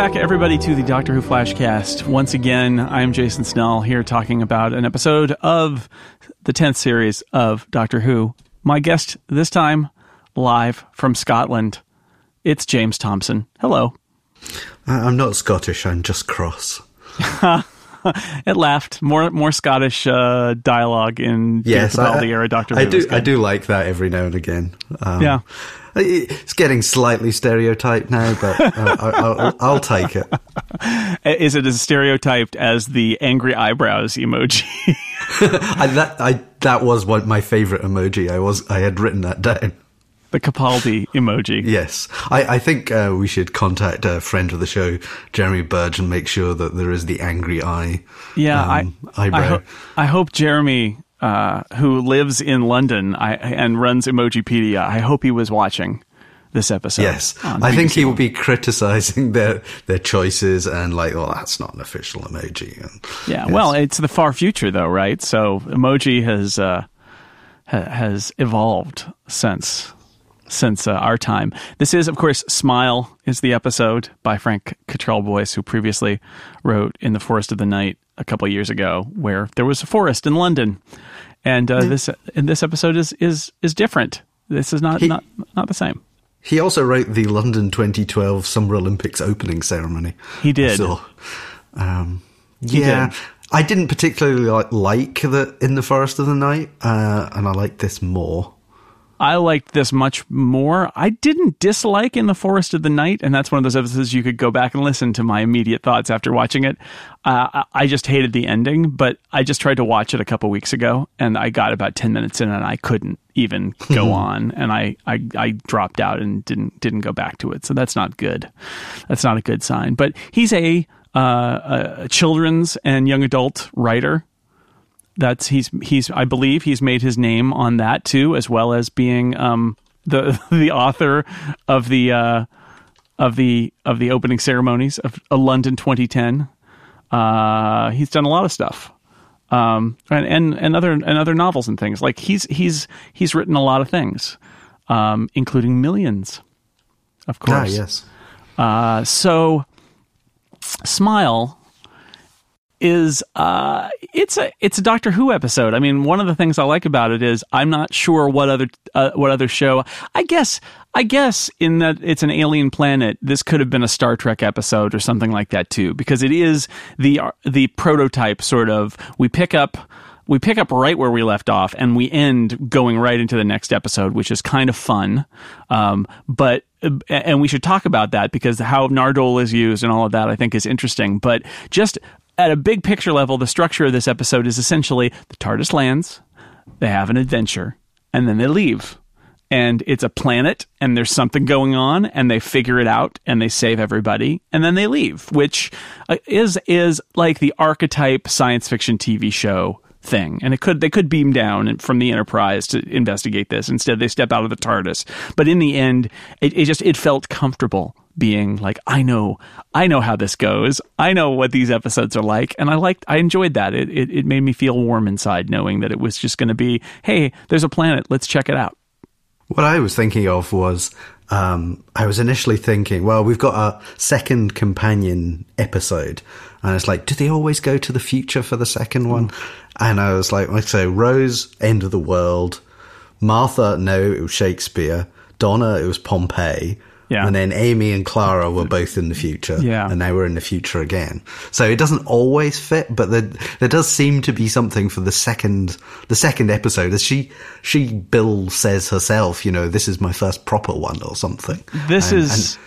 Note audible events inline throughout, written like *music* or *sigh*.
back, everybody, to the Doctor Who Flashcast. Once again, I'm Jason Snell here talking about an episode of the 10th series of Doctor Who. My guest this time, live from Scotland, it's James Thompson. Hello. I'm not Scottish, I'm just cross. *laughs* it laughed. More more Scottish uh, dialogue in yes, the Capaldi era Doctor I Who. do, I do like that every now and again. Um, Yeah. It's getting slightly stereotyped now, but uh, I'll, I'll take it. *laughs* Is it as stereotyped as the angry eyebrows emoji? *laughs* I, that I that was what my favorite emoji. I was I had written that down. the Capaldi emoji. *laughs* Yes, I, I think uh, we should contact a friend of the show, Jeremy Burge, and make sure that there is the angry eye. Yeah, um, I, eyebrow. I, ho- I hope Jeremy, uh, who lives in London I, and runs Emojipedia, I hope he was watching this episode. Yes, I think he will be criticizing *laughs* their their choices and like, well, that's not an official emoji. And, Yeah, yes. well, it's the far future, though, right? So emoji has uh, ha- has evolved since since uh, our time. This is, of course, "Smile" is the episode by Frank Cottrell Boyce, who previously wrote "In the Forest of the Night" a couple of years ago, where there was a forest in London, and uh, this in this episode is is is different. This is not He- not not the same. He also wrote the London 2012 Summer Olympics opening ceremony. He did. Um, yeah, did. I didn't particularly like, like the In the Forest of the Night, uh, and I like this more. I liked this much more. I didn't dislike In the Forest of the Night, and that's one of those episodes you could go back and listen to my immediate thoughts after watching it. Uh, I- just hated the ending, but I just tried to watch it a couple weeks ago, and I got about ten minutes in, and I couldn't even *laughs* go on, and I, I I dropped out and didn't didn't go back to it. So that's not good. That's not a good sign. But he's a uh, a children's and young adult writer that's he's he's I believe he's made his name on that too, as well as being um, the *laughs* the author of the uh, of the of the opening ceremonies of uh, London 2010. Uh, he's done a lot of stuff, um, and, and and other and other novels and things. Like he's he's he's written a lot of things, um, including Millions, of Ah, course. yes. Uh, so, Smile is uh it's a it's a Doctor Who episode. I mean, one of the things I like about it is I'm not sure what other uh, what other show. I guess I guess in that it's an alien planet, this could have been a Star Trek episode or something like that too, because it is the the prototype sort of. We pick up we pick up right where we left off and we end going right into the next episode which is kind of fun um, but and we should talk about that because how nardole is used and all of that i think is interesting but just at a big picture level the structure of this episode is essentially the tardis lands they have an adventure and then they leave. And it's a planet and there's something going on and they figure it out and they save everybody and then they leave which uh, is is like the archetype science fiction TV show thing. And it could they could beam down from the enterprise to investigate this. Instead they step out of the tardis. But in the end it, it just it felt comfortable being like i know i know how this goes i know what these episodes are like and i liked i enjoyed that it, it, it made me feel warm inside knowing that it was just going to be hey there's a planet let's check it out What I was thinking of was um, I was initially thinking, well, we've got a second companion episode, and it's like, do they always go to the future for the second one? And I was like, like so Rose, end of the world. Martha, no, it was Shakespeare. Donna, it was Pompeii. Yeah. And then Amy and Clara were both in the future. Yeah. And now we're in the future again. So it doesn't always fit, but there, there does seem to be something for the second, the second episode. As she, she, Bill says herself, you know, this is my first proper one or something. This And- is,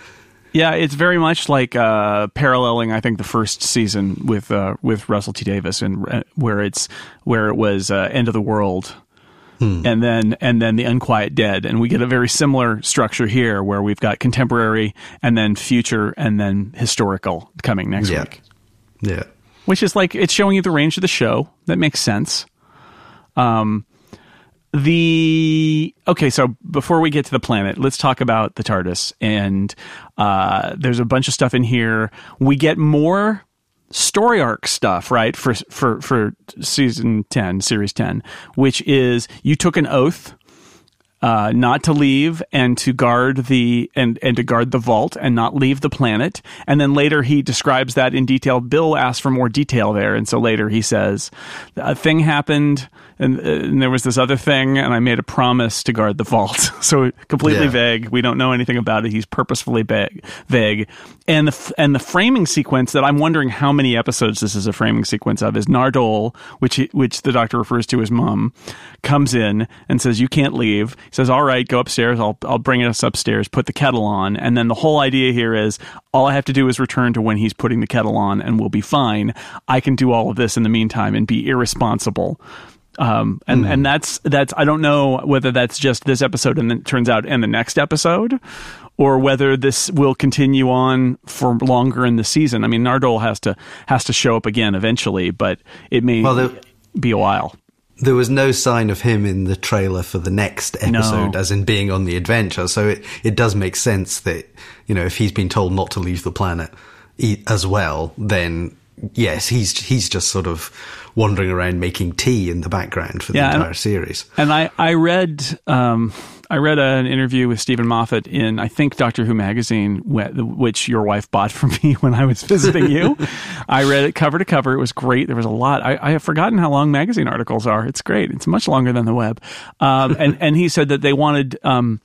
yeah, it's very much like uh, paralleling. I think the first season with uh, with Russell T Davies, and uh, where it's where it was uh, end of the world, and then and then the Unquiet Dead, and we get a very similar structure here, where we've got contemporary, and then future, and then historical coming next Yeah. week. yeah. which is like it's showing you the range of the show. That makes sense. Um, the okay, so before we get to the planet, let's talk about the TARDIS. And uh, there's a bunch of stuff in here. We get more story arc stuff, right? For for for season ten, series ten, which is you took an oath uh, not to leave and to guard the and and to guard the vault and not leave the planet. And then later he describes that in detail. Bill asks for more detail there, and so later he says, "A thing happened." And, and there was this other thing, and I made a promise to guard the vault. *laughs* so completely Yeah. vague. We don't know anything about it. He's purposefully vague. vague. And the f- and the framing sequence that I'm wondering how many episodes this is a framing sequence of is Nardole, which he, which the doctor refers to as mom, comes in and says you can't leave. Says, "All right, go upstairs. I'll I'll bring us upstairs. Put the kettle on." And then the whole idea here is all I have to do is return to when he's putting the kettle on, and we'll be fine. I can do all of this in the meantime and be irresponsible. Um, and and that's that's I don't know whether that's just this episode and then it turns out in the next episode, or whether this will continue on for longer in the season. I mean, Nardole has to has to show up again eventually, but it may Well, there- be a while. There was no sign of him in the trailer for the next episode, No. as in being on the adventure. So it, it does make sense that, you know, if he's been told not to leave the planet as well, then yes, he's, he's just sort of wandering around making tea in the background for the Yeah, and- entire series. And I I read um, I read an interview with Steven Moffat in I think Doctor Who magazine, which your wife bought for *laughs* me when I was visiting you. *laughs* I read it cover to cover. It was great. There was a lot. I, I have forgotten how long magazine articles are. It's great. It's much longer than the web. Um, and and he said that they wanted. Um,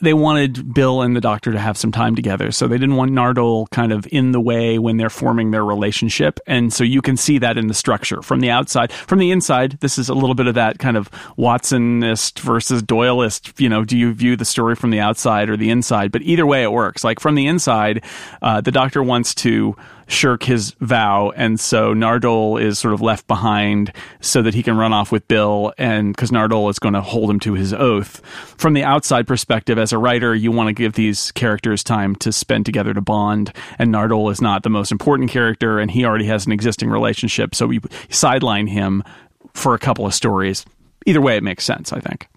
they wanted Bill and the doctor to have some time together. So they didn't want Nardole kind of in the way when they're forming their relationship. And so you can see that in the structure from the outside. From the inside, this is a little bit of that kind of Watsonist versus Doylist. You know, do you view the story from the outside or the inside? But either way, it works. Like from the inside, uh, the doctor wants to shirk his vow, and so Nardole is sort of left behind so that he can run off with Bill, and because Nardole is going to hold him to his oath. From the outside perspective, as a writer, you want to give these characters time to spend together to bond, and Nardole is not the most important character, and he already has an existing relationship, so we sideline him for a couple of stories. Either way, it makes sense, I think.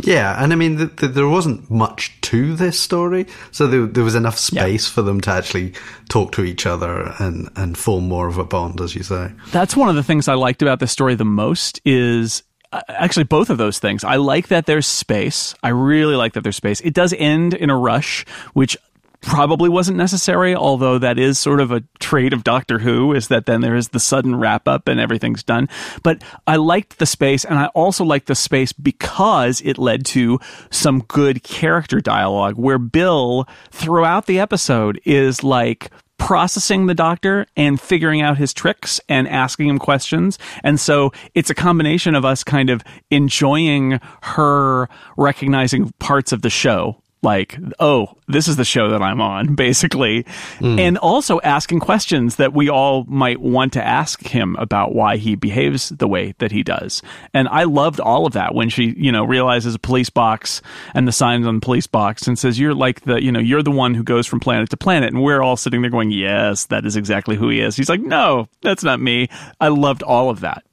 Yeah, and I mean, th- th- there wasn't much to this story, so there, there was enough space for them to actually talk to each other and, and form more of a bond, as you say. That's one of the things I liked about this story the most is uh, actually both of those things. I like that there's space. I really like that there's space. It does end in a rush, which probably wasn't necessary, although that is sort of a trait of Doctor Who is that then there is the sudden wrap up and everything's done. But I liked the space and I also liked the space because it led to some good character dialogue where Bill throughout the episode is like processing the doctor and figuring out his tricks and asking him questions. And so it's a combination of us kind of enjoying her recognizing parts of the show. Like, oh, this is the show that I'm on, *laughs* basically. Hmm. And also asking questions that we all might want to ask him about why he behaves the way that he does. And I loved all of that when she, you know, realizes a police box and the signs on the police box and says, You're like the, you know, you're the one who goes from planet to planet. And we're all sitting there going, Yes, that is exactly who he is. He's like, No, that's not me. I loved all of that.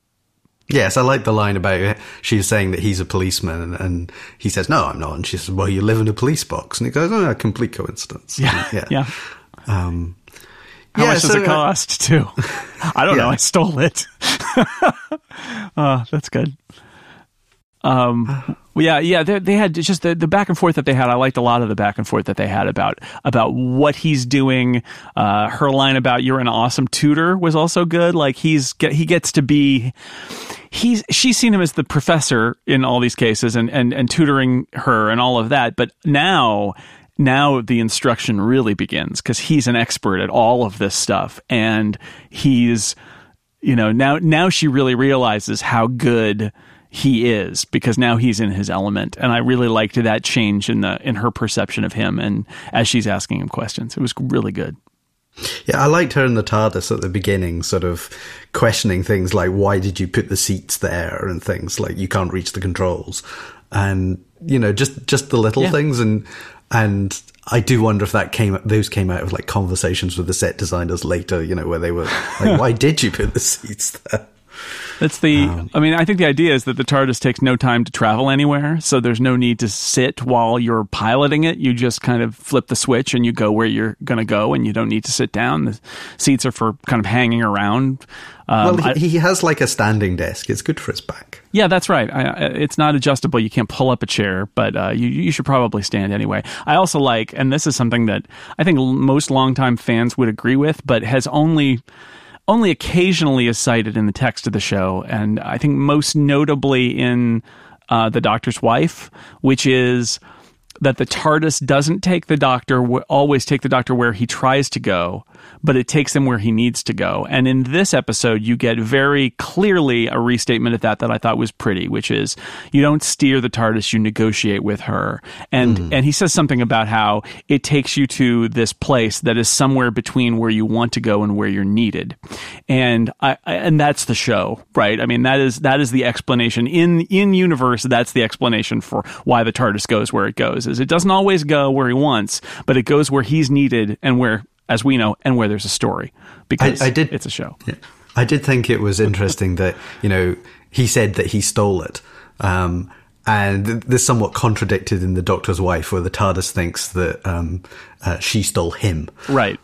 Yes, I like the line about it. she's saying that he's a policeman, and, and he says, "No, I'm not." And she says, "Well, you live in a police box," and he goes, "Oh, a complete coincidence." Yeah. yeah. Yeah. Um, How yeah, much does so, it uh, cost, too? I don't *laughs* know. I stole it. uh, *laughs* that's good. Um, yeah, yeah. They, they had just the, the back and forth that they had. I liked a lot of the back and forth that they had about about what he's doing. Uh, her line about "you're an awesome tutor" was also good. Like he's get, he gets to be. He's she's seen him as the professor in all these cases and, and, and tutoring her and all of that. But now now the instruction really begins because he's an expert at all of this stuff and he's you know now now she really realizes how good he is because now he's in his element and i really liked that change in the in her perception of him and as she's asking him questions it was really good Yeah, I liked her in the TARDIS at the beginning, sort of questioning things like, why did you put the seats there? And things like, you can't reach the controls. And, you know, just, just the little Yeah. things. And, and I do wonder if that came, those came out of like conversations with the set designers later, you know, where they were like, *laughs* why did you put the seats there? That's the. Um, I mean, I think the idea is that the TARDIS takes no time to travel anywhere, so there's no need to sit while you're piloting it. You just kind of flip the switch and you go where you're going to go, and you don't need to sit down. The seats are for kind of hanging around. Um, well, he, he, has like a standing desk. It's good for his back. Yeah, that's right. I, it's not adjustable. You can't pull up a chair, but uh, you you should probably stand anyway. I also like, and this is something that I think most longtime fans would agree with, but has only only occasionally is cited in the text of the show, and I think most notably in uh, the Doctor's Wife, which is that the TARDIS doesn't take the Doctor always take the Doctor where he tries to go, but it takes him where he needs to go. And in this episode, you get very clearly a restatement of that that I thought was pretty, which is you don't steer the TARDIS, you negotiate with her. And mm. and he says something about how it takes you to this place that is somewhere between where you want to go and where you're needed. And I, and that's the show, right? I mean, that is that is the explanation in in universe. That's the explanation for why the TARDIS goes where it goes. Is it doesn't always go where he wants, but it goes where he's needed and where as we know, and where there's a story because I, I did, it's a show. Yeah. I did think it was interesting that you know he said that he stole it. Um, and this somewhat contradicted in the Doctor's Wife, where the TARDIS thinks that um, uh, she stole him. Right.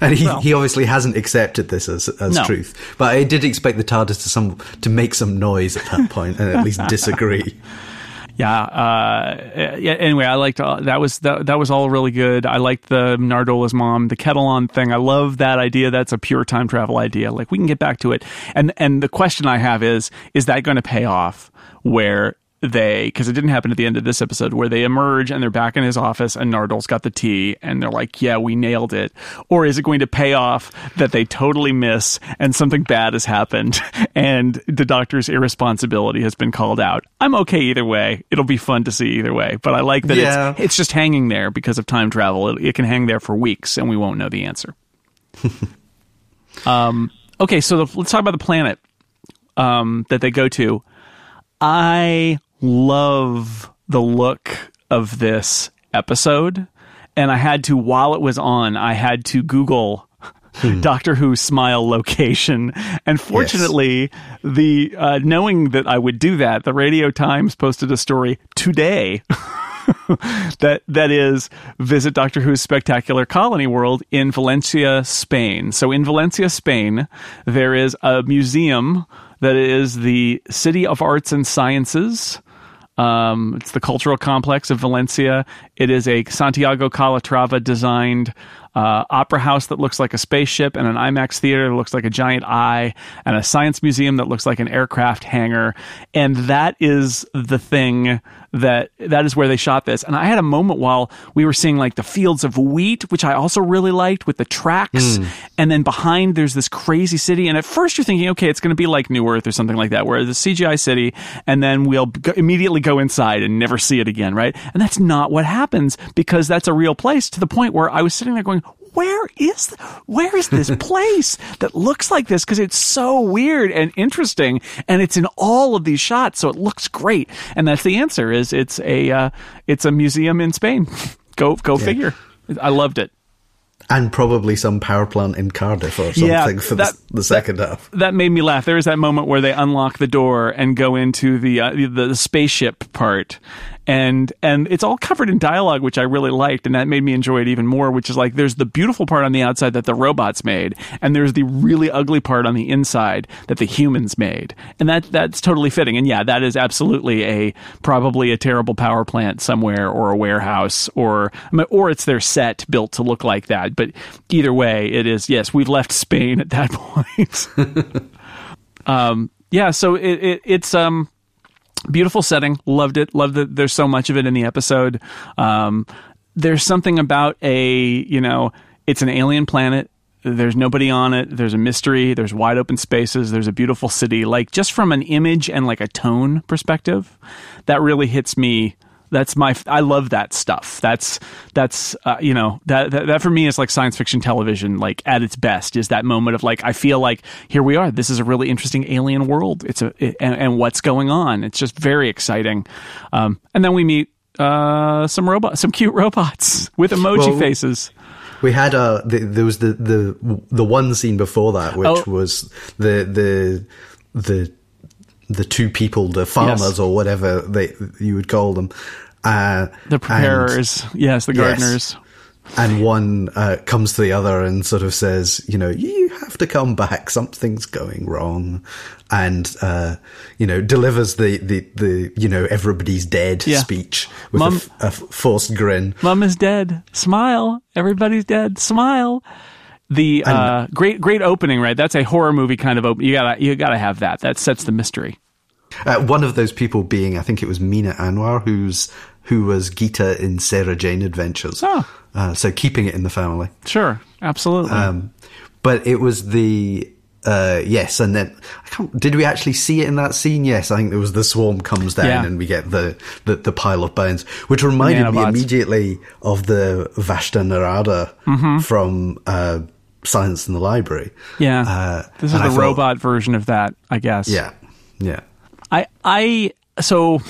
And he, well, he obviously hasn't accepted this as, as no. truth. But I did expect the TARDIS to some to make some noise at that point and at least disagree *laughs* yeah, uh, yeah. Anyway, I liked uh, that was that, that was all really good. I liked the Nardole's mom, the kettle on thing. I love that idea. That's a pure time travel idea. Like we can get back to it. And and the question I have is, is that going to pay off? Where they because it didn't happen at the end of this episode where they emerge and they're back in his office and Nardole's got the tea and they're like, "Yeah, we nailed it." Or is it going to pay off that they totally miss and something bad has happened *laughs* and the doctor's irresponsibility has been called out? I'm okay either way. It'll be fun to see either way, but I like that yeah. it's it's just hanging there because of time travel. It, it can hang there for weeks and we won't know the answer. *laughs* um, okay, so the, let's talk about the planet um, that they go to. I love the look of this episode. And I had to, while it was on, I had to Google hmm. Doctor Who smile location. And fortunately, yes. the uh, knowing that I would do that, the Radio Times posted a story today. *laughs* that that is visit Doctor Who's spectacular colony world in Valencia, Spain. So in Valencia, Spain, there is a museum that is the City of Arts and Sciences. Um, it's the cultural complex of Valencia. It is a Santiago Calatrava designed uh, opera house that looks like a spaceship, and an IMAX theater that looks like a giant eye, and a science museum that looks like an aircraft hangar. And that is the thing that that is where they shot this. And I had a moment while we were seeing like the fields of wheat, which I also really liked with the tracks, mm. and then behind there's this crazy city. And at first you're thinking, okay, it's going to be like New Earth or something like that, where the CGI city, and then we'll go, immediately go inside and never see it again, right? And that's not what happens because that's a real place. To the point where I was sitting there going, where is where is this *laughs* place that looks like this because it's so weird and interesting and it's in all of these shots so it looks great and that's the answer is it's a uh, it's a museum in Spain *laughs* go go yeah. figure I loved it and probably some power plant in Cardiff or something yeah, for that, the, the, second that, half. That made me laugh. There is that moment where they unlock the door and go into the uh, the, the spaceship part, and and it's all covered in dialogue which I really liked and that made me enjoy it even more which is like there's the beautiful part on the outside that the robots made and there's the really ugly part on the inside that the humans made. And that that's totally fitting. And yeah that is absolutely a probably a terrible power plant somewhere or a warehouse or or it's their set built to look like that. But either way it is yes we've left Spain at that *laughs* point. *laughs* Um yeah so it, it it's um beautiful setting. Loved it. Loved that there's so much of it in the episode. Um, there's something about a you know it's an alien planet. There's nobody on it. There's a mystery. There's wide open spaces. There's a beautiful city. Like just from an image and like a tone perspective that really hits me that's my I love that stuff. That's that's uh, you know that, that, that for me is like science fiction television like at its best is that moment of like I feel like here we are. This is a really interesting alien world. It's a it, and, and, what's going on. It's just very exciting. Um, and then we meet uh, some robot some cute *laughs* robots with emoji well, faces. We had uh the, there was the the the one scene before that which oh. was the the the the two people, the farmers Yes. or whatever they you would call them. Uh, The and- preparers, yes, the Yes. gardeners. and one uh, comes to the other and sort of says, you know, you have to come back. Something's going wrong, and uh, you know, delivers the the the you know everybody's dead Yeah. speech with Mum- a f- a, forced grin. Mom is dead. Smile. Everybody's dead. Smile. The uh, great great opening, right? That's a horror movie kind of open. You gotta you gotta have that. That sets the mystery. Uh, one of those people being, I think it was Mina Anwar, who's who was Gita in Sarah Jane Adventures. Oh. Uh, so keeping it in the family. Sure, absolutely. Um, but it was the uh, yes, and then I can't, did we actually see it in that scene? Yes, I think there was the swarm comes down Yeah. and we get the, the the pile of bones, which reminded me immediately of the Vashta Nerada Mm-hmm. from uh, Silence in the Library. yeah, uh, this is the robot version of that, I guess. Yeah, yeah. I I so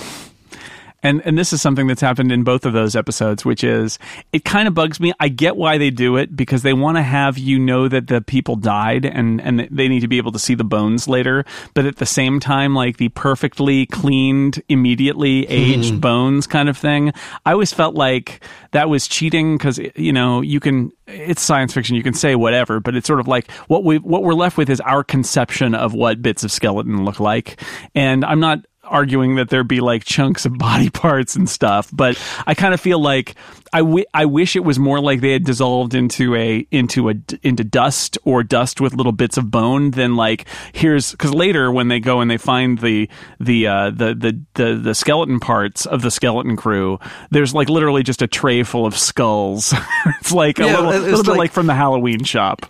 and and this is something that's happened in both of those episodes which is it kind of bugs me. I get why they do it because they want to have you know that the people died and and they need to be able to see the bones later. But at the same time like the perfectly cleaned immediately hmm. aged bones kind of thing i always felt like that was cheating because you know you can it's science fiction. You can say whatever but it's sort of like what we what we're left with is our conception of what bits of skeleton look like. And i'm not arguing that there be like chunks of body *laughs* parts and stuff, but I kind of feel like I, w- I wish it was more like they had dissolved into a into a into dust or dust with little bits of bone than like here's because later when they go and they find the the uh, the, the the the skeleton parts of the skeleton crew, there's like literally just a tray full of skulls. *laughs* it's like a Yeah, little, it's little bit like- like from the Halloween shop.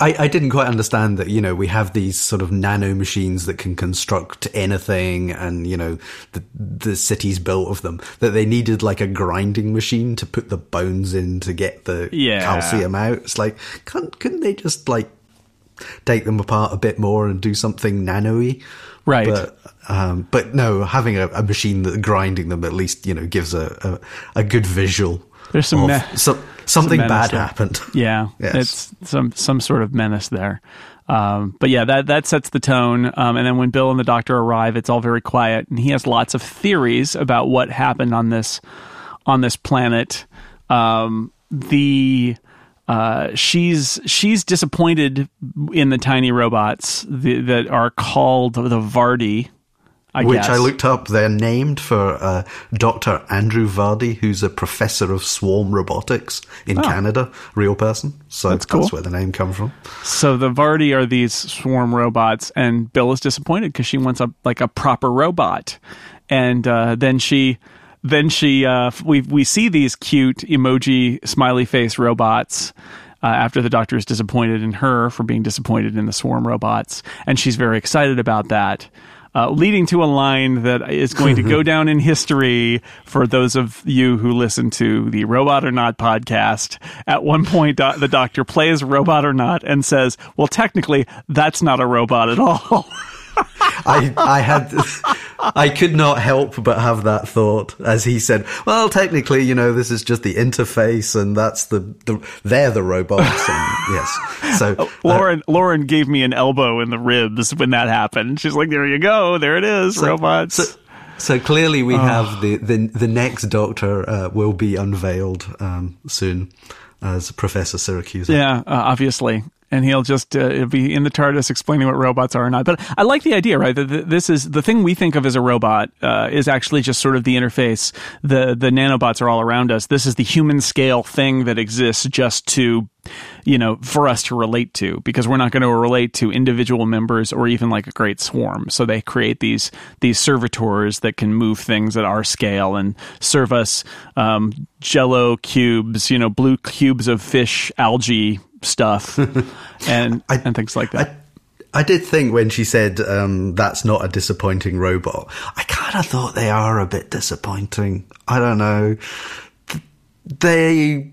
I, I didn't quite understand that, you know, we have these sort of nano machines that can construct anything and, you know, the, the city's built of them, that they needed like a grinding machine to put the bones in to get the Yeah. calcium out. It's like, can't, couldn't they just like take them apart a bit more and do something nano-y? Right. But, um, but no, having a, a machine that grinding them at least, you know, gives a, a, a good visual. There's some me- some- something menace bad there. happened. Yeah, Yes. it's some some sort of menace there. Um, but yeah, that that sets the tone. Um, and then when Bill and the Doctor arrive, it's all very quiet, and he has lots of theories about what happened on this on this planet. Um, the uh, she's she's disappointed in the tiny robots that are called the Vardy. I Which guess. I looked up. They're named for uh, Dr. Andrew Vardy, who's a professor of swarm robotics in Canada, real person. So Oh. That's cool. where the name comes from. So the Vardy are these swarm robots, and Bill is disappointed because she wants a like a proper robot, and uh, then she. Then she, uh, we we see these cute emoji smiley face robots uh, after the doctor is disappointed in her for being disappointed in the swarm robots, and she's very excited about that. Uh, leading to a line that is going to go *laughs* down in history for those of you who listen to the Robot or Not podcast. At one point, do- the doctor plays Robot or Not and says, Well, technically, that's not a robot at all. *laughs* I, I had, I could not help but have that thought as he said, well, technically, you know, this is just the interface and that's the, the they're the robots. And *laughs* yes. So, uh, Lauren Lauren gave me an elbow in the ribs when that happened. She's like, There you go. There it is. robots. So, so clearly, we have the, the the next Doctor uh, will be unveiled um, soon as Professor Siracusa. Yeah, uh, obviously. And he'll just uh, be in the TARDIS explaining what robots are or not. But I like the idea, right? That this is the thing we think of as a robot uh, is actually just sort of the interface. The the nanobots are all around us. This is the human scale thing that exists just to, you know, for us to relate to because we're not going to relate to individual members or even like a great swarm. So they create these these servitors that can move things at our scale and serve us um, Jello cubes, you know, blue cubes of fish algae stuff *laughs* and I- and things like that. I, I did think when she said um, that's not a disappointing robot, I kind of thought they are a bit disappointing. I don't know. They.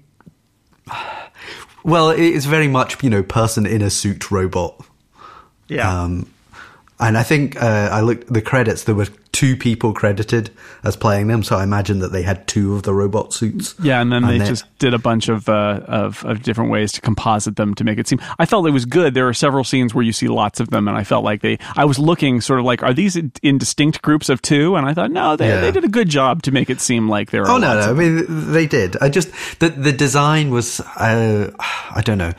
Well, it's very much, you know, person in a suit robot. yeah. Um, and I think uh, I looked the credits. There were two people credited as playing them, so I imagine that they had two of the robot suits. Yeah, and then and they just did a bunch of, uh, of of different ways to composite them to make it seem. I felt it was good. There are several scenes where you see lots of them, and I felt like they. I was looking sort of like, are these in distinct groups of two? And I thought, no, they yeah. they did a good job to make it seem like there. Are oh no, no, I mean they did. I just the the design was, uh, I don't know.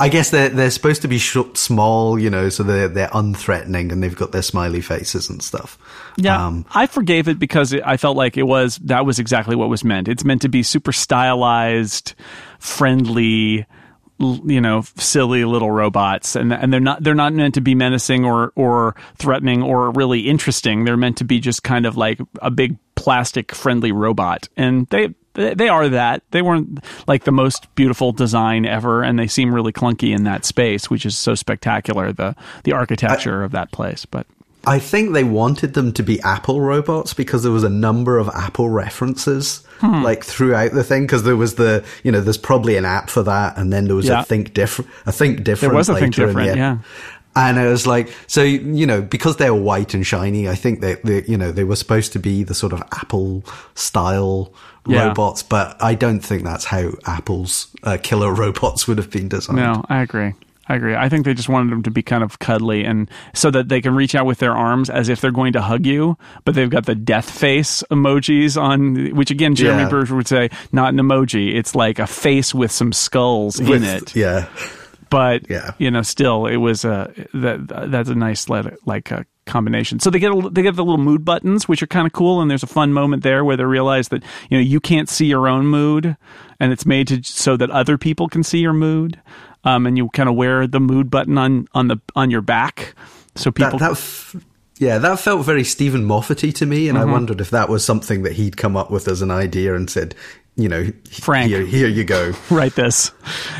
I guess they're they're supposed to be short, small, you know, so they're they're unthreatening and they've got their smiley faces and stuff. Yeah, um, I forgave it because I felt like it was that was exactly what was meant. It's meant to be super stylized, friendly, you know, silly little robots, and and they're not they're not meant to be menacing or or threatening or really interesting. They're meant to be just kind of like a big plastic friendly robot, and they they are that. They weren't like the most beautiful design ever, and they seem really clunky in that space, which is so spectacular the the architecture I, of that place. But I think they wanted them to be Apple robots because there was a number of Apple references hmm. like throughout the thing. Because there was the you know there's probably an app for that, and then there was yeah. a think different. I think different. There was a think different. Yeah. And I was like, so you know, because they were white and shiny, I think that they, you know they were supposed to be the sort of Apple style yeah. robots, but I don't think that's how Apple's uh, killer *laughs* robots would have been designed. No, I agree. I agree. I think they just wanted them to be kind of cuddly and so that they can reach out with their arms as if they're going to hug you, but they've got the death face emojis on, which again, Jeremy yeah. Burge would say, not an emoji. It's like a face with some skulls with, in it. Yeah. But, yeah. you know, still, it was a, that, that's a nice, letter like, a combination. So they get a, they get the little mood buttons, which are kind of cool, and there's a fun moment there where they realize that you know you can't see your own mood, and it's made to so that other people can see your mood, um, and you kind of wear the mood button on on the on your back, so people. That, that f- yeah, that felt very Steven Moffaty to me, and mm-hmm. I wondered if that was something that he'd come up with as an idea and said, you know, Frank, here, here you go. *laughs* Write this.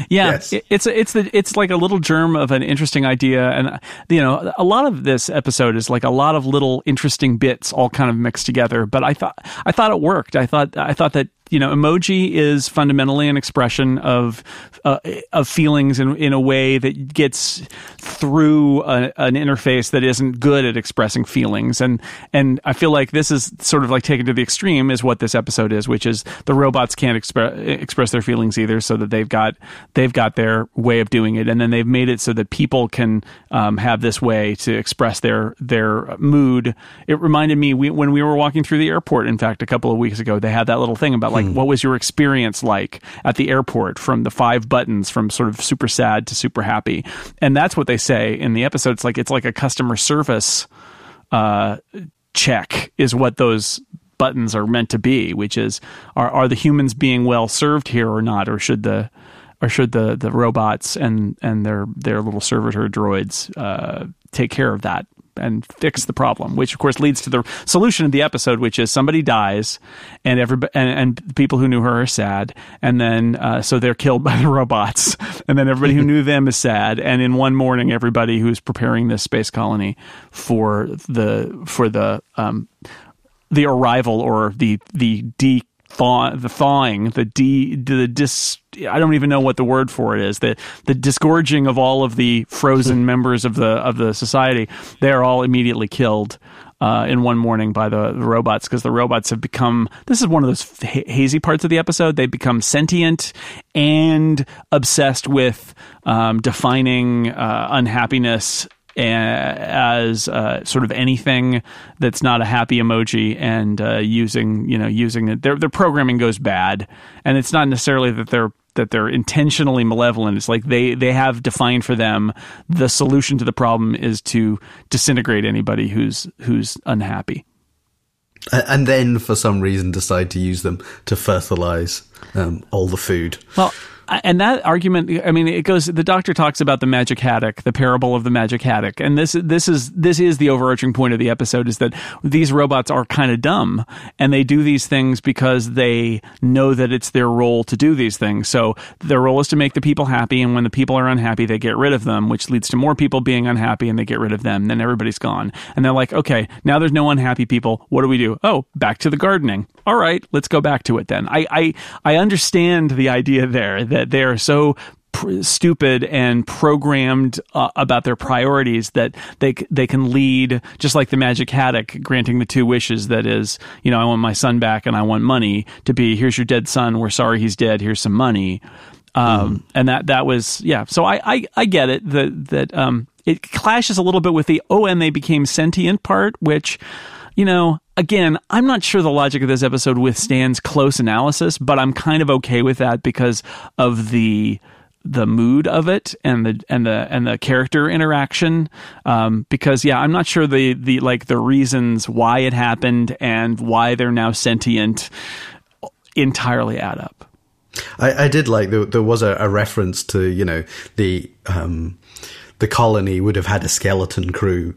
Yeah, yes. it's it's the it's like a little germ of an interesting idea, and you know, a lot of this episode is like a lot of little interesting bits all kind of mixed together. But I thought I thought it worked. I thought I thought that you know, emoji is fundamentally an expression of uh, of feelings in in a way that gets through a, an interface that isn't good at expressing feelings, and and I feel like this is sort of like taken to the extreme is what this episode is, which is the robots can't expre- express their feelings either, so that they've got they've got their way of doing it, and then they've made it so that people can um, have this way to express their their mood. It reminded me we, when we were walking through the airport, in fact, a couple of weeks ago, they had that little thing about like like, hmm. what was your experience like at the airport from the five buttons from sort of super sad to super happy? And that's what they say in the episode. It's like it's like a customer service uh, check is what those buttons are meant to be, which is are are the humans being well served here or not, or should the or should the the robots and and their their little servitor droids uh, take care of that and fix the problem, which of course leads to the solution of the episode, which is somebody dies, and everybody and, and people who knew her are sad, and then uh, so they're killed *laughs* by the robots, and then everybody who knew them is sad, and in one morning, everybody who's preparing this space colony for the for the um, the arrival or the the de thaw, the thawing, the de, the dis. I don't even know what the word for it is. The the disgorging of all of the frozen members of the of the society. They are all immediately killed. Uh, in one morning by the, the robots because the robots have become this is one of those ha- hazy parts of the episode they've become sentient and obsessed with um, defining uh, unhappiness as uh, sort of anything that's not a happy emoji and uh, using you know using it their their programming goes bad. And it's not necessarily that they're that they're intentionally malevolent. It's like they they have defined for them the solution to the problem is to disintegrate anybody who's who's unhappy. And then for some reason decide to use them to fertilize um, all the food. Well and that argument i mean it goes the doctor talks about the magic haddock the parable of the magic haddock. And this this is this is the overarching point of the episode is that these robots are kind of dumb and they do these things because they know that it's their role to do these things. So their role is to make the people happy and when the people are unhappy they get rid of them which leads to more people being unhappy and they get rid of them. Then everybody's gone. And they're like okay now there's no unhappy people. What do we do? Oh back to the gardening. All right let's go back to it then. I i i understand the idea there that that they're so pr- stupid and programmed uh, about their priorities that they c- they can lead just like the magic haddock granting the two wishes that is you know I want my son back and I want money to be here's your dead son. We're sorry he's dead. Here's some money. Um, and that that was yeah. So I I, I get it that that um it clashes a little bit with the oh and they became sentient part which you know again i'm not sure the logic of this episode withstands close analysis but i'm kind of okay with that because of the the mood of it and the and the and the character interaction. Um, because yeah i'm not sure the the like the reasons why it happened and why they're now sentient entirely add up. I, I did like there, there was a, a, reference to you know the um, the colony would have had a skeleton crew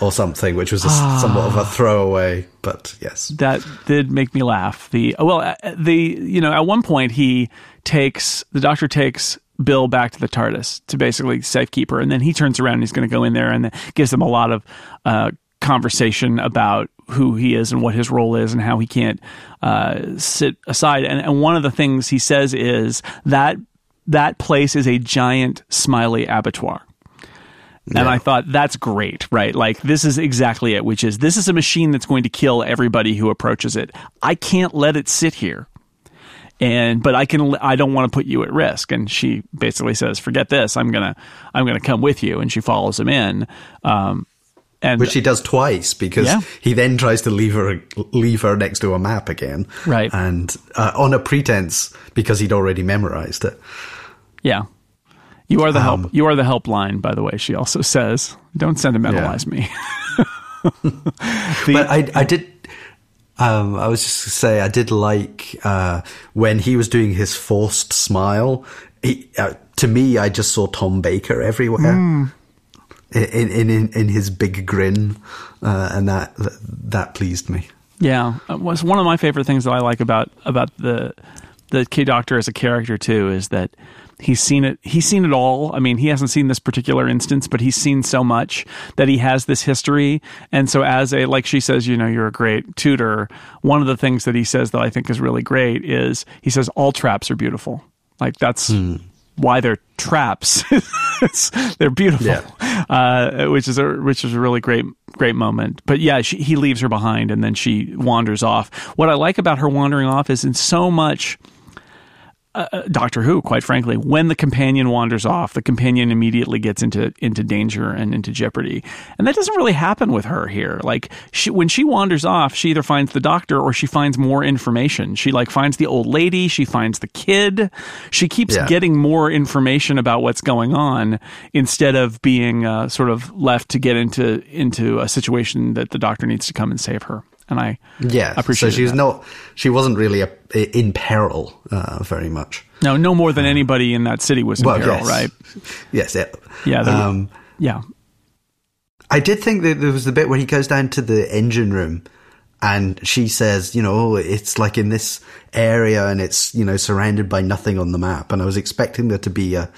or something, which was a, somewhat of a throwaway. But yes, that did make me laugh. The well, uh, the you know at one point he takes the doctor takes Bill back to the TARDIS to basically safekeeper, and then he turns around and he's going to go in there and gives them a lot of uh, conversation about who he is and what his role is and how he can't uh, sit aside. And, and one of the things he says is that that place is a giant smiley abattoir. And I thought that's great, right? Like this is exactly it, which is this is a machine that's going to kill everybody who approaches it. I can't let it sit here. And but I can I don't want to put you at risk. And she basically says, "Forget this. I'm gonna I'm gonna come with you." And she follows him in. Um, and which he does twice because yeah. he then tries to leave her leave her next to a map again, right? And uh, on a pretense because he'd already memorized it. Yeah, you are the um, help. You are the helpline, by the way. She also says, "Don't sentimentalize yeah. me." the, *laughs* but I, I did. Um, I was just to say I did like uh, when he was doing his forced smile. He, uh, to me, I just saw Tom Baker everywhere. Mm in in in his big grin, uh, and that that pleased me. Yeah, it was one of my favorite things that I like about about the the K Doctor as a character too is that he's seen it he's seen it all i mean he hasn't seen this particular instance but he's seen so much that he has this history and so as a like she says you know you're a great tutor one of the things that he says that i think is really great is he says all traps are beautiful like that's hmm why they're traps. *laughs* they're beautiful, yeah. uh, which is a which is a really great great moment. But yeah, she, he leaves her behind, and then she wanders off. What I like about her wandering off is in so much uh, uh, Doctor Who, quite frankly, when the companion wanders off, the companion immediately gets into into danger and into jeopardy, and that doesn't really happen with her here. Like she, when she wanders off, she either finds the doctor or she finds more information. She like finds the old lady, she finds the kid. She keeps yeah. getting more information about what's going on instead of being uh, sort of left to get into into a situation that the doctor needs to come and save her and I yeah appreciate. So she's that. not she wasn't really a, in peril uh, very much. No, no more than anybody in that city was in well, peril, yes. right? Yes, yeah, yeah, um, yeah. I did think that there was the bit where he goes down to the engine room and she says, you know, it's like in this area and it's, you know, surrounded by nothing on the map. And I was expecting there to be a,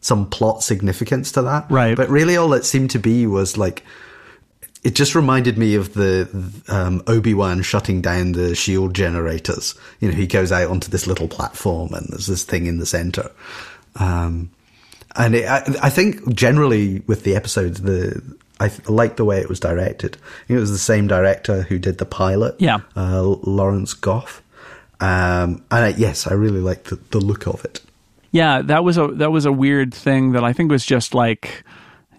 some plot significance to that. Right. But really all it seemed to be was like, it just reminded me of the um, Obi Wan shutting down the shield generators. You know, he goes out onto this little platform, and there's this thing in the center. Um, and it, I, I, think generally with the episodes, the I like the way it was directed. it was the same director who did the pilot, yeah, uh, Lawrence Gough. Um, and I, yes, I really liked the, the look of it. Yeah, that was a that was a weird thing that I think was just like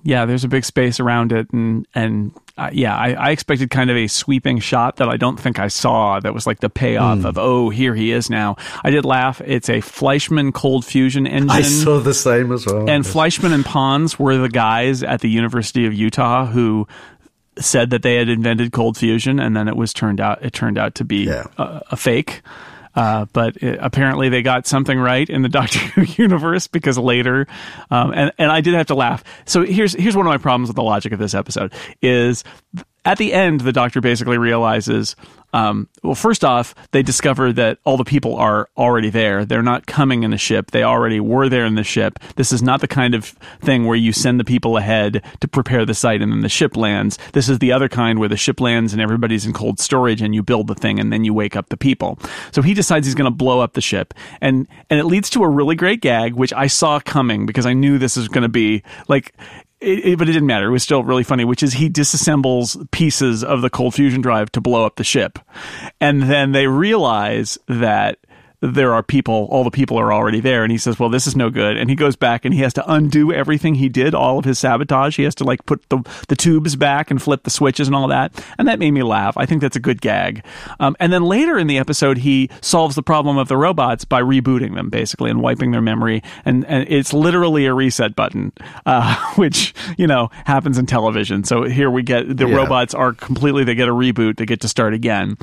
yeah, there's a big space around it, and and uh, yeah, I, I, expected kind of a sweeping shot that I don't think I saw. That was like the payoff mm. of oh, here he is now. I did laugh. It's a Fleischmann cold fusion engine. I saw the same as well. And Fleischmann and Pons were the guys at the University of Utah who said that they had invented cold fusion, and then it was turned out it turned out to be yeah. a, a fake. Uh, but it, apparently they got something right in the *laughs* Doctor Who universe because later, um, and and I did have to laugh. So here's here's one of my problems with the logic of this episode is at the end, the doctor basically realizes um, well, first off, they discover that all the people are already there. They're not coming in a ship. They already were there in the ship. This is not the kind of thing where you send the people ahead to prepare the site and then the ship lands. This is the other kind where the ship lands and everybody's in cold storage and you build the thing and then you wake up the people. So he decides he's going to blow up the ship and and it leads to a really great gag which I saw coming because I knew this was going to be like it, it, but it didn't matter. It was still really funny, which is he disassembles pieces of the cold fusion drive to blow up the ship. And then they realize that there are people, all the people are already there. And he says, well, this is no good. And he goes back and he has to undo everything he did, all of his sabotage. He has to like put the, the tubes back and flip the switches and all that. And that made me laugh. I think that's a good gag. Um, and then later in the episode, he solves the problem of the robots by rebooting them basically and wiping their memory. And, and it's literally a reset button, uh, *laughs* which, you know, happens in television. So here we get the yeah. robots are completely, they get a reboot, they get to start again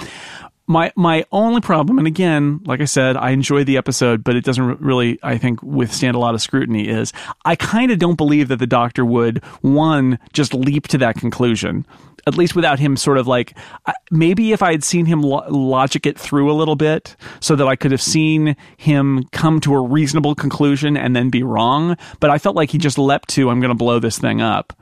my my only problem, and again, like I said, I enjoy the episode, but it doesn't really, I think, withstand a lot of scrutiny. Is I kind of don't believe that the Doctor would one just leap to that conclusion, at least without him sort of like maybe if I had seen him lo- logic it through a little bit, so that I could have seen him come to a reasonable conclusion and then be wrong. But I felt like he just leapt to, I'm going to blow this thing up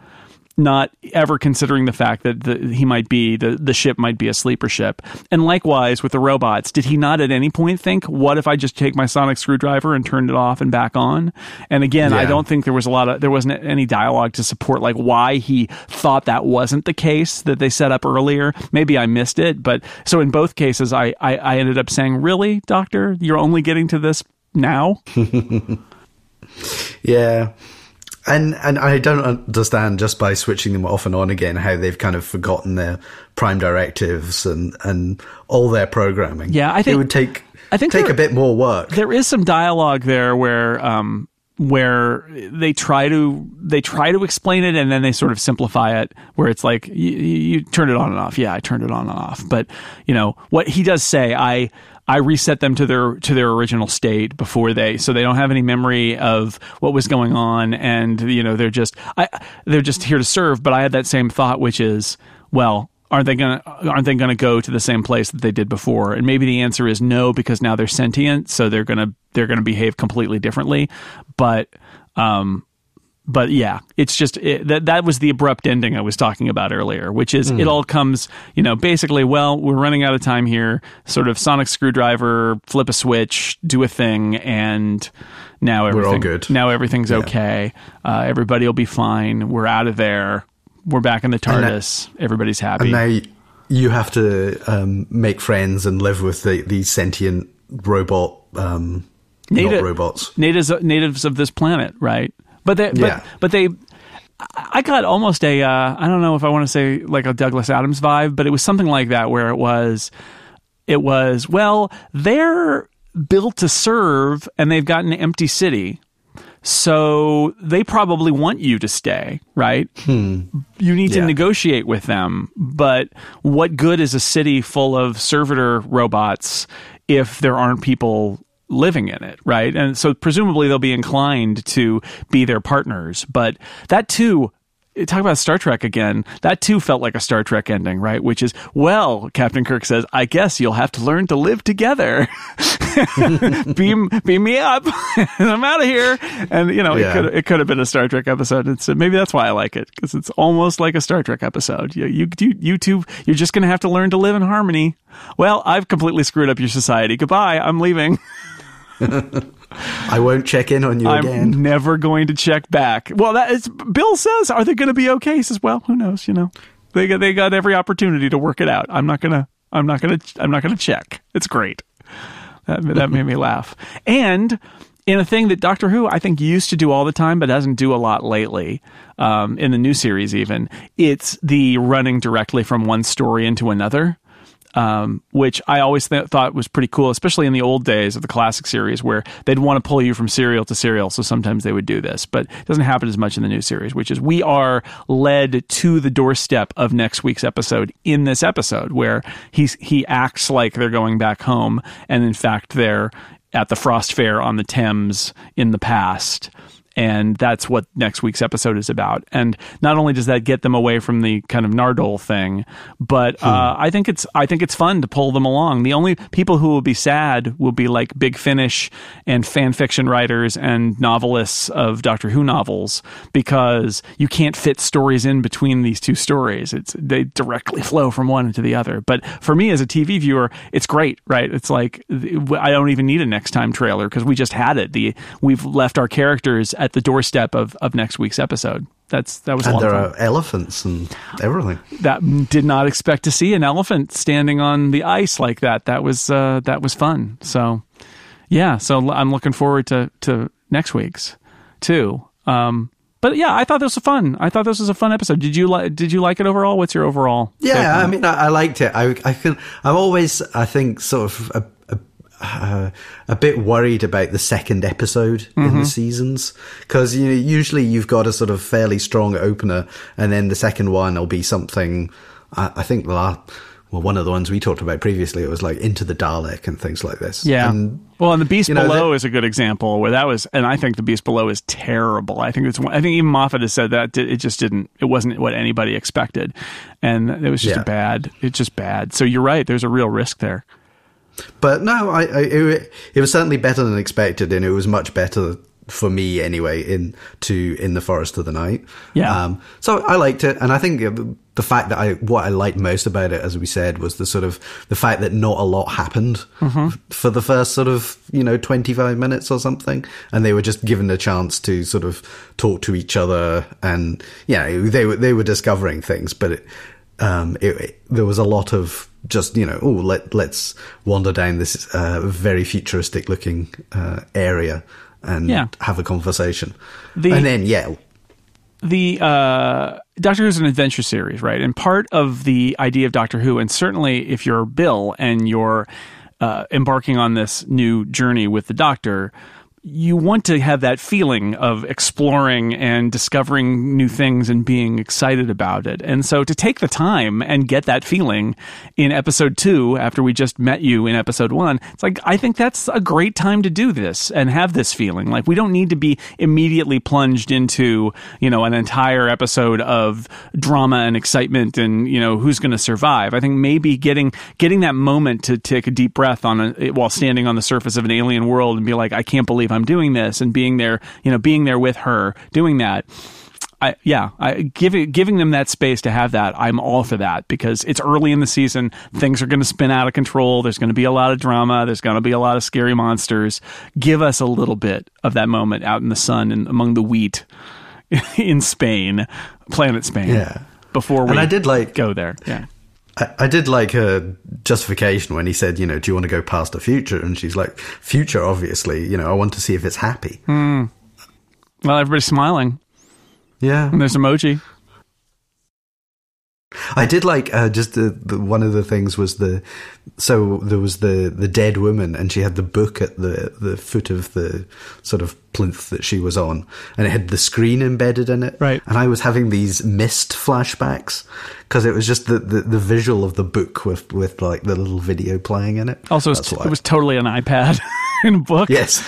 not ever considering the fact that the, he might be the, the ship might be a sleeper ship. And likewise with the robots, did he not at any point think, "What if I just take my sonic screwdriver and turned it off and back on?" And again, yeah. I don't think there was a lot of there wasn't any dialogue to support like why he thought that wasn't the case that they set up earlier. Maybe I missed it, but so in both cases, I I, I ended up saying, "Really, Doctor, you're only getting to this now." *laughs* yeah. And and I don't understand just by switching them off and on again how they've kind of forgotten their prime directives and and all their programming. Yeah, I think it would take I think take there, a bit more work. There is some dialogue there where um where they try to they try to explain it and then they sort of simplify it where it's like you, you turn it on and off yeah i turned it on and off but you know what he does say i I reset them to their to their original state before they so they don't have any memory of what was going on. And you know they're just I they're just here to serve. But I had that same thought which is well aren't they going to aren't they going to go to the same place that they did before? And maybe the answer is no because now they're sentient so they're going to they're going to behave completely differently. But um but yeah, it's just it, that that was the abrupt ending I was talking about earlier, which is mm. it all comes, you know, basically, well, we're running out of time here. Sort of sonic screwdriver, flip a switch, do a thing, and now everything, we're all good. Now everything's yeah. okay. Uh, everybody will be fine. We're out of there. We're back in the TARDIS. Everybody's happy. And now you have to um, make friends and live with the, these sentient robot. Um, Native, robots, natives, natives of this planet, right? But they, yeah. but, but they, I got almost a, uh, I don't know if I want to say like a Douglas Adams vibe, but it was something like that where it was, it was, well, they're built to serve and they've got an empty city. So they probably want you to stay, right? Hmm. You need yeah. to negotiate with them. But what good is a city full of servitor robots if there aren't people living in it, right? And so presumably they'll be inclined to be their partners. But that too, talk about Star Trek again. That too felt like a Star Trek ending, right? Which is, well, Captain Kirk says, I guess you'll have to learn to live together. *laughs* beam, beam me up, and *laughs* I'm out of here. And you know, yeah. it could it could have been a Star Trek episode. It's maybe that's why I like it because it's almost like a Star Trek episode. You you you, you two, you're just gonna have to learn to live in harmony. Well, I've completely screwed up your society. Goodbye. I'm leaving. *laughs* I won't check in on you I'm again. never going to check back. Well, that is Bill says, are they going to be okay? He says, well, who knows? You know, they got they got every opportunity to work it out. I'm not gonna I'm not gonna I'm not gonna check. It's great. That that made me laugh. And in a thing that Doctor Who I think used to do all the time, but doesn't do a lot lately. Um, in the new series, even it's the running directly from one story into another um, which I always th- thought was pretty cool, especially in the old days of the classic series where they'd want to pull you from serial to serial. So sometimes they would do this, but it doesn't happen as much in the new series, which is we are led to the doorstep of next week's episode in this episode where he's, he acts like they're going back home. And in fact, they're at the Frost Fair on the Thames in the past and that's what next week's episode is about. And not only does that get them away from the kind of Nardole thing, but Hmm. uh, I think it's I think it's fun to pull them along. The only people who will be sad will be like Big Finish and fan fiction writers and novelists of Doctor Who novels because you can't fit stories in between these two stories. It's they directly *laughs* flow from one into the other. But for me as a TV viewer, it's great, right? It's like I don't even need a next time trailer because we just had it. The we've left our characters at the doorstep of, of next week's episode. That's that was And there are elephants and everything. That did not expect to see an elephant standing on the ice like that. That was uh, that was fun. So yeah, so I'm looking forward to to next week's too. Um, but yeah, I thought this was fun. I thought this was a fun episode. Did you like? Did you like it overall? What's your overall? Yeah, I mean, I, I liked it. I, I can. I'm always, I think, sort of a, uh, a bit worried about the second episode in Mm-hmm. the seasons because you know, usually you've got a sort of fairly strong opener, and then the second one will be something. I, I think the last, well, one of the ones we talked about previously, it was like Into the Dalek and things like this. Yeah. And well, and the Beast you know, Below that- is a good example where that was, and I think the Beast Below is terrible. I think it's, one- I think even Moffat has said that it just didn't, it wasn't what anybody expected, and it was just Yeah. a bad, it's just bad. So you're right. There's a real risk there. But no, I, I it, it was certainly better than expected, and it was much better for me anyway in to in the forest of the night. Yeah. Um, so I liked it, and I think the- fact that I what I liked most about it, as we said, was the sort of the fact that not a lot happened for the first sort of you know twenty five minutes or something, and they were just given a chance to sort of talk to each other, and yeah, they were they were discovering things, but. It, um, it, it- there was a lot of just you know oh let let's wander down this uh, very futuristic looking uh, area and Yeah. have a conversation, The- and then yeah, the uh, Doctor Who is an adventure series, right? And part of the idea of Doctor Who, and certainly if you're Bill and you're uh, embarking on this new journey with the Doctor, you want to have that feeling of exploring and discovering new things and being excited about it. And so to take the time and get that feeling in episode two, after we just met you in episode one, it's like, I think that's a great time to do this and have this feeling. Like, we don't need to be immediately plunged into, you know, an entire episode of drama and excitement and, you know, who's going to survive. I think maybe getting, getting that moment to take a deep breath on a, while standing on the surface of an alien world and be like, I can't believe I'm doing this and being there, you know, being there with her, doing that. I, yeah, I, giving giving them that space to have that, I'm all for that because it's early in the season. Things are going to spin out of control. There's going to be a lot of drama. There's going to be a lot of scary monsters. Give us a little bit of that moment out in the sun and among the wheat *laughs* in Spain, planet Spain. Yeah. Before we And I did like- go there. Yeah. I, I did like her justification when he said, you know, do you want to go past the future? And she's like, future, obviously. You know, I want to see if it's happy. Hmm. Well, everybody's smiling. Yeah. And there's emoji. I did like uh, just the, the one of the things was the so there was the the dead woman and she had the book at the the foot of the sort of plinth that she was on and it had the screen embedded in it Right. and I was having these Myst flashbacks because it was just the, the the visual of the book with with like the little video playing in it Also, it was, why. it was totally an iPad *laughs* in book. yes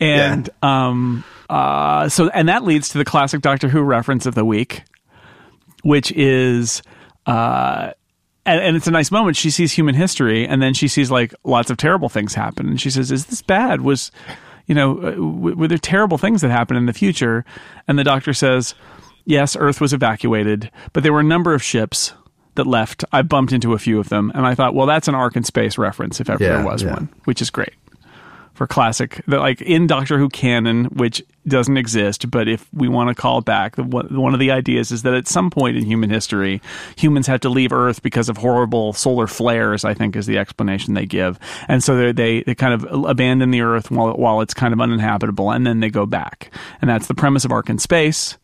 And um uh so and that leads to the classic Doctor Who reference of the week, which is uh and, and it's a nice moment. She sees human history, and then she sees like lots of terrible things happen, and she says, "Is this bad? Was, you know, uh, w- were there terrible things that happen in the future?" And the doctor says, "Yes, Earth was evacuated, but there were a number of ships that left. I bumped into a few of them, and I thought, well, that's an Ark in space reference if ever Yeah, there was yeah. one, which is great." For classic the, like in doctor who canon which doesn't exist but if we want to call back one of the ideas is that at some point in human history humans had to leave earth because of horrible solar flares i think is the explanation they give. And so they they, they kind of abandon the earth while, while it's kind of uninhabitable and then they go back. And that's the premise of ark in space.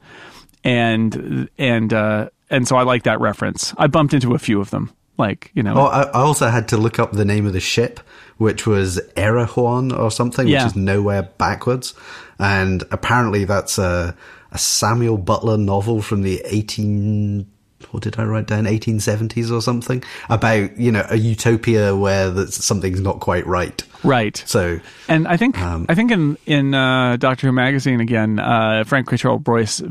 And and uh and so i like that reference. I bumped into a few of them like you know Oh, I, I also had to look up the name of the ship, which was Erewhon or something, Yeah. which is nowhere backwards. And apparently that's a, a Samuel Butler novel from the 18, what did I write down? 1870s or something about you know a utopia where that something's not quite right. Right. So And I think I think in in uh, Doctor Who magazine again, uh, Frank Cottrell Boyce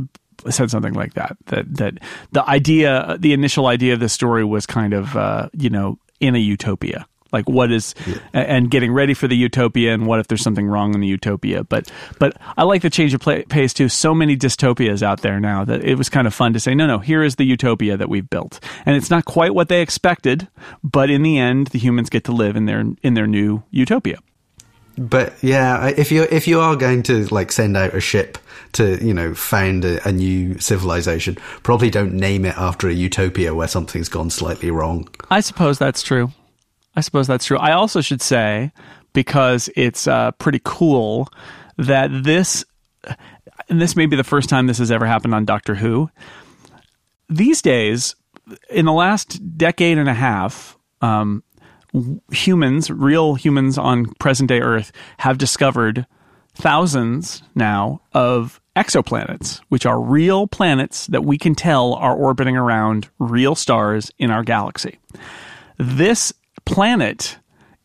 said something like that. That that the idea, the initial idea of the story was kind of uh, you know in a utopia. Like what is, a- and getting ready for the utopia, and what if there's something wrong in the utopia? But but I like the change of pla pace too. So many dystopias out there now that it was kind of fun to say, no, no, here is the utopia that we've built, and it's not quite what they expected, but in the end, the humans get to live in their in their new utopia. But yeah, if you if you are going to like send out a ship to you know found a, a new civilization, probably don't name it after a utopia where something's gone slightly wrong. I suppose that's true. I suppose that's true. I also should say, because it's uh, pretty cool, that this, and this may be the first time this has ever happened on Doctor Who. These days, in the last decade and a half, um, humans, real humans on present day Earth, have discovered thousands now of exoplanets, which are real planets that we can tell are orbiting around real stars in our galaxy. This planet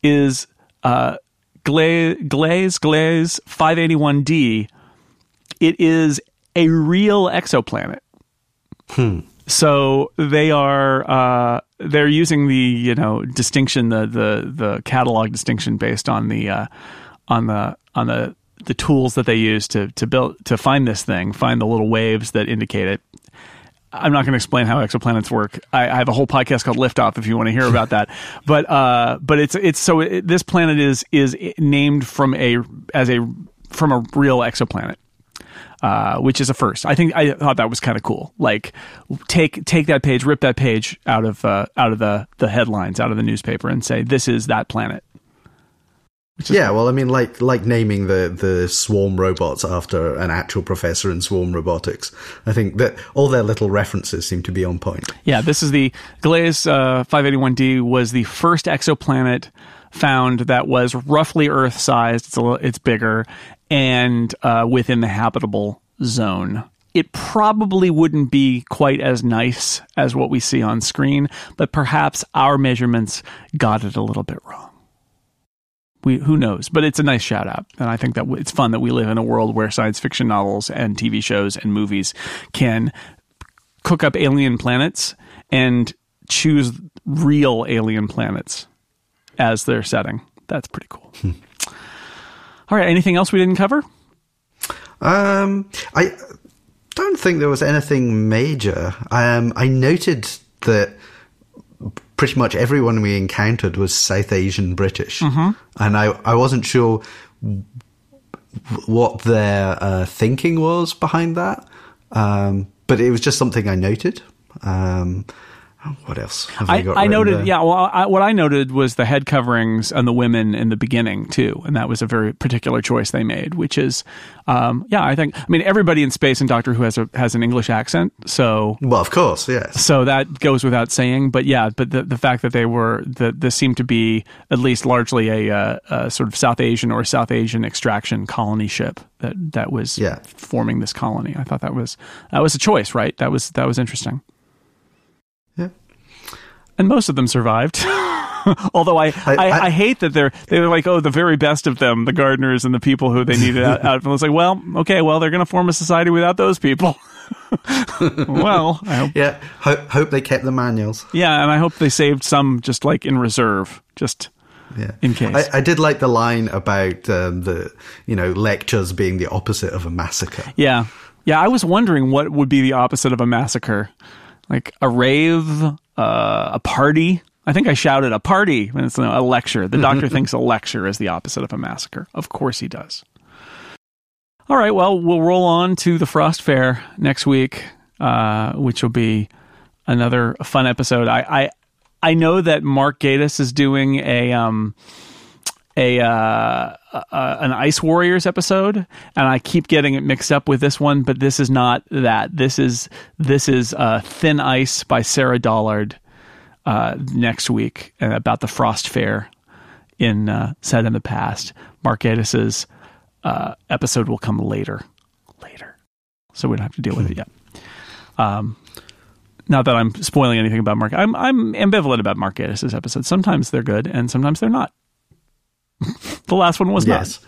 is uh, Gla- Glaze Glaze 581d. It is a real exoplanet. Hmm. So they are uh, they're using the you know distinction the the the catalog distinction based on the uh, on the on the the tools that they use to to build to find this thing, find the little waves that indicate it. I'm not going to explain how exoplanets work. I, I have a whole podcast called Liftoff if you want to hear about that. *laughs* But uh, but it's it's so it, this planet is is named from a as a from a real exoplanet uh, which is a first. I think I thought that was kind of cool. Like take take that page, rip that page out of uh, out of the the headlines, out of the newspaper, and say this is that planet. Yeah, well, I mean, like like naming the the swarm robots after an actual professor in swarm robotics. I think that all their little references seem to be on point. Yeah, this is the uh, 581d was the first exoplanet found that was roughly Earth sized. It's a little, it's bigger and uh, within the habitable zone. It probably wouldn't be quite as nice as what we see on screen, but perhaps our measurements got it a little bit wrong. We, who knows? But it's a nice shout out, and I think that it's fun that we live in a world where science fiction novels and TV shows and movies can cook up alien planets and choose real alien planets as their setting. That's pretty cool. *laughs* All right, anything else we didn't cover? Um, I don't think there was anything major. Um, I noted that pretty much everyone we encountered was South Asian British, and I I wasn't sure what their uh, thinking was behind that, um, but it was just something I noted. Um, what else? Have I, got I noted, there? yeah. Well, I, what I noted was the head coverings and the women in the beginning too, and that was a very particular choice they made. Which is, um, yeah, I think. I mean, everybody in space and Doctor Who has a has an English accent, so Well, of course, yes. so that goes without saying. But yeah, but the the fact that they were that this seemed to be at least largely a, uh, a sort of South Asian or South Asian extraction colony ship that that was Yeah. forming this colony. I thought that was that was a choice, right? That was that was interesting. And most of them survived. *laughs* Although I, I, I, I- hate that they're they're like oh the very best of them the gardeners and the people who they needed out, out it's like well okay well they're going to form a society without those people. *laughs* well, I hope, Yeah, hope, hope they kept the manuals. yeah, and I hope they saved some just like in reserve, just Yeah. in case. I, I did like the line about um, the, you know, lectures being the opposite of a massacre. yeah, yeah. I was wondering what would be the opposite of a massacre, like a rave, uh, a party. I think I shouted a party when it's a lecture. The doctor thinks a lecture is the opposite of a massacre. Of course he does. All right, well, we'll roll on to the Frost Fair next week, uh, which will be another fun episode. I, I I know that Mark Gatiss is doing a um a uh, uh, an Ice Warriors episode, and I keep getting it mixed up with this one, but this is not that. This is this is uh, Thin Ice by Sarah Dollard uh, next week about the Frost Fair in uh, set in the past. Mark Gatiss's uh, episode will come later, later, so we don't have to deal with it yet. Um, Not that I'm spoiling anything about Mark. I'm I'm ambivalent about Mark Gatiss' episodes. Sometimes they're good, and sometimes they're not. The last one was yes.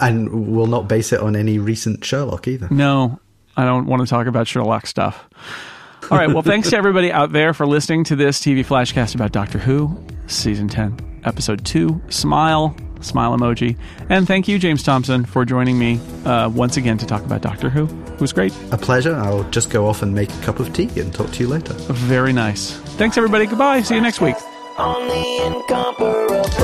And we'll not base it on any recent Sherlock either. No, I don't want to talk about Sherlock stuff. All right. Well, thanks to everybody out there for listening to this TV flashcast about Doctor Who, season 10, episode 2, Smile, smile emoji. And thank you, James Thomson, for joining me uh, once again to talk about Doctor Who. It was great. A pleasure. I'll just go off and make a cup of tea and talk to you later. Very nice. Thanks, everybody. Goodbye. See you next week. On the incomparable.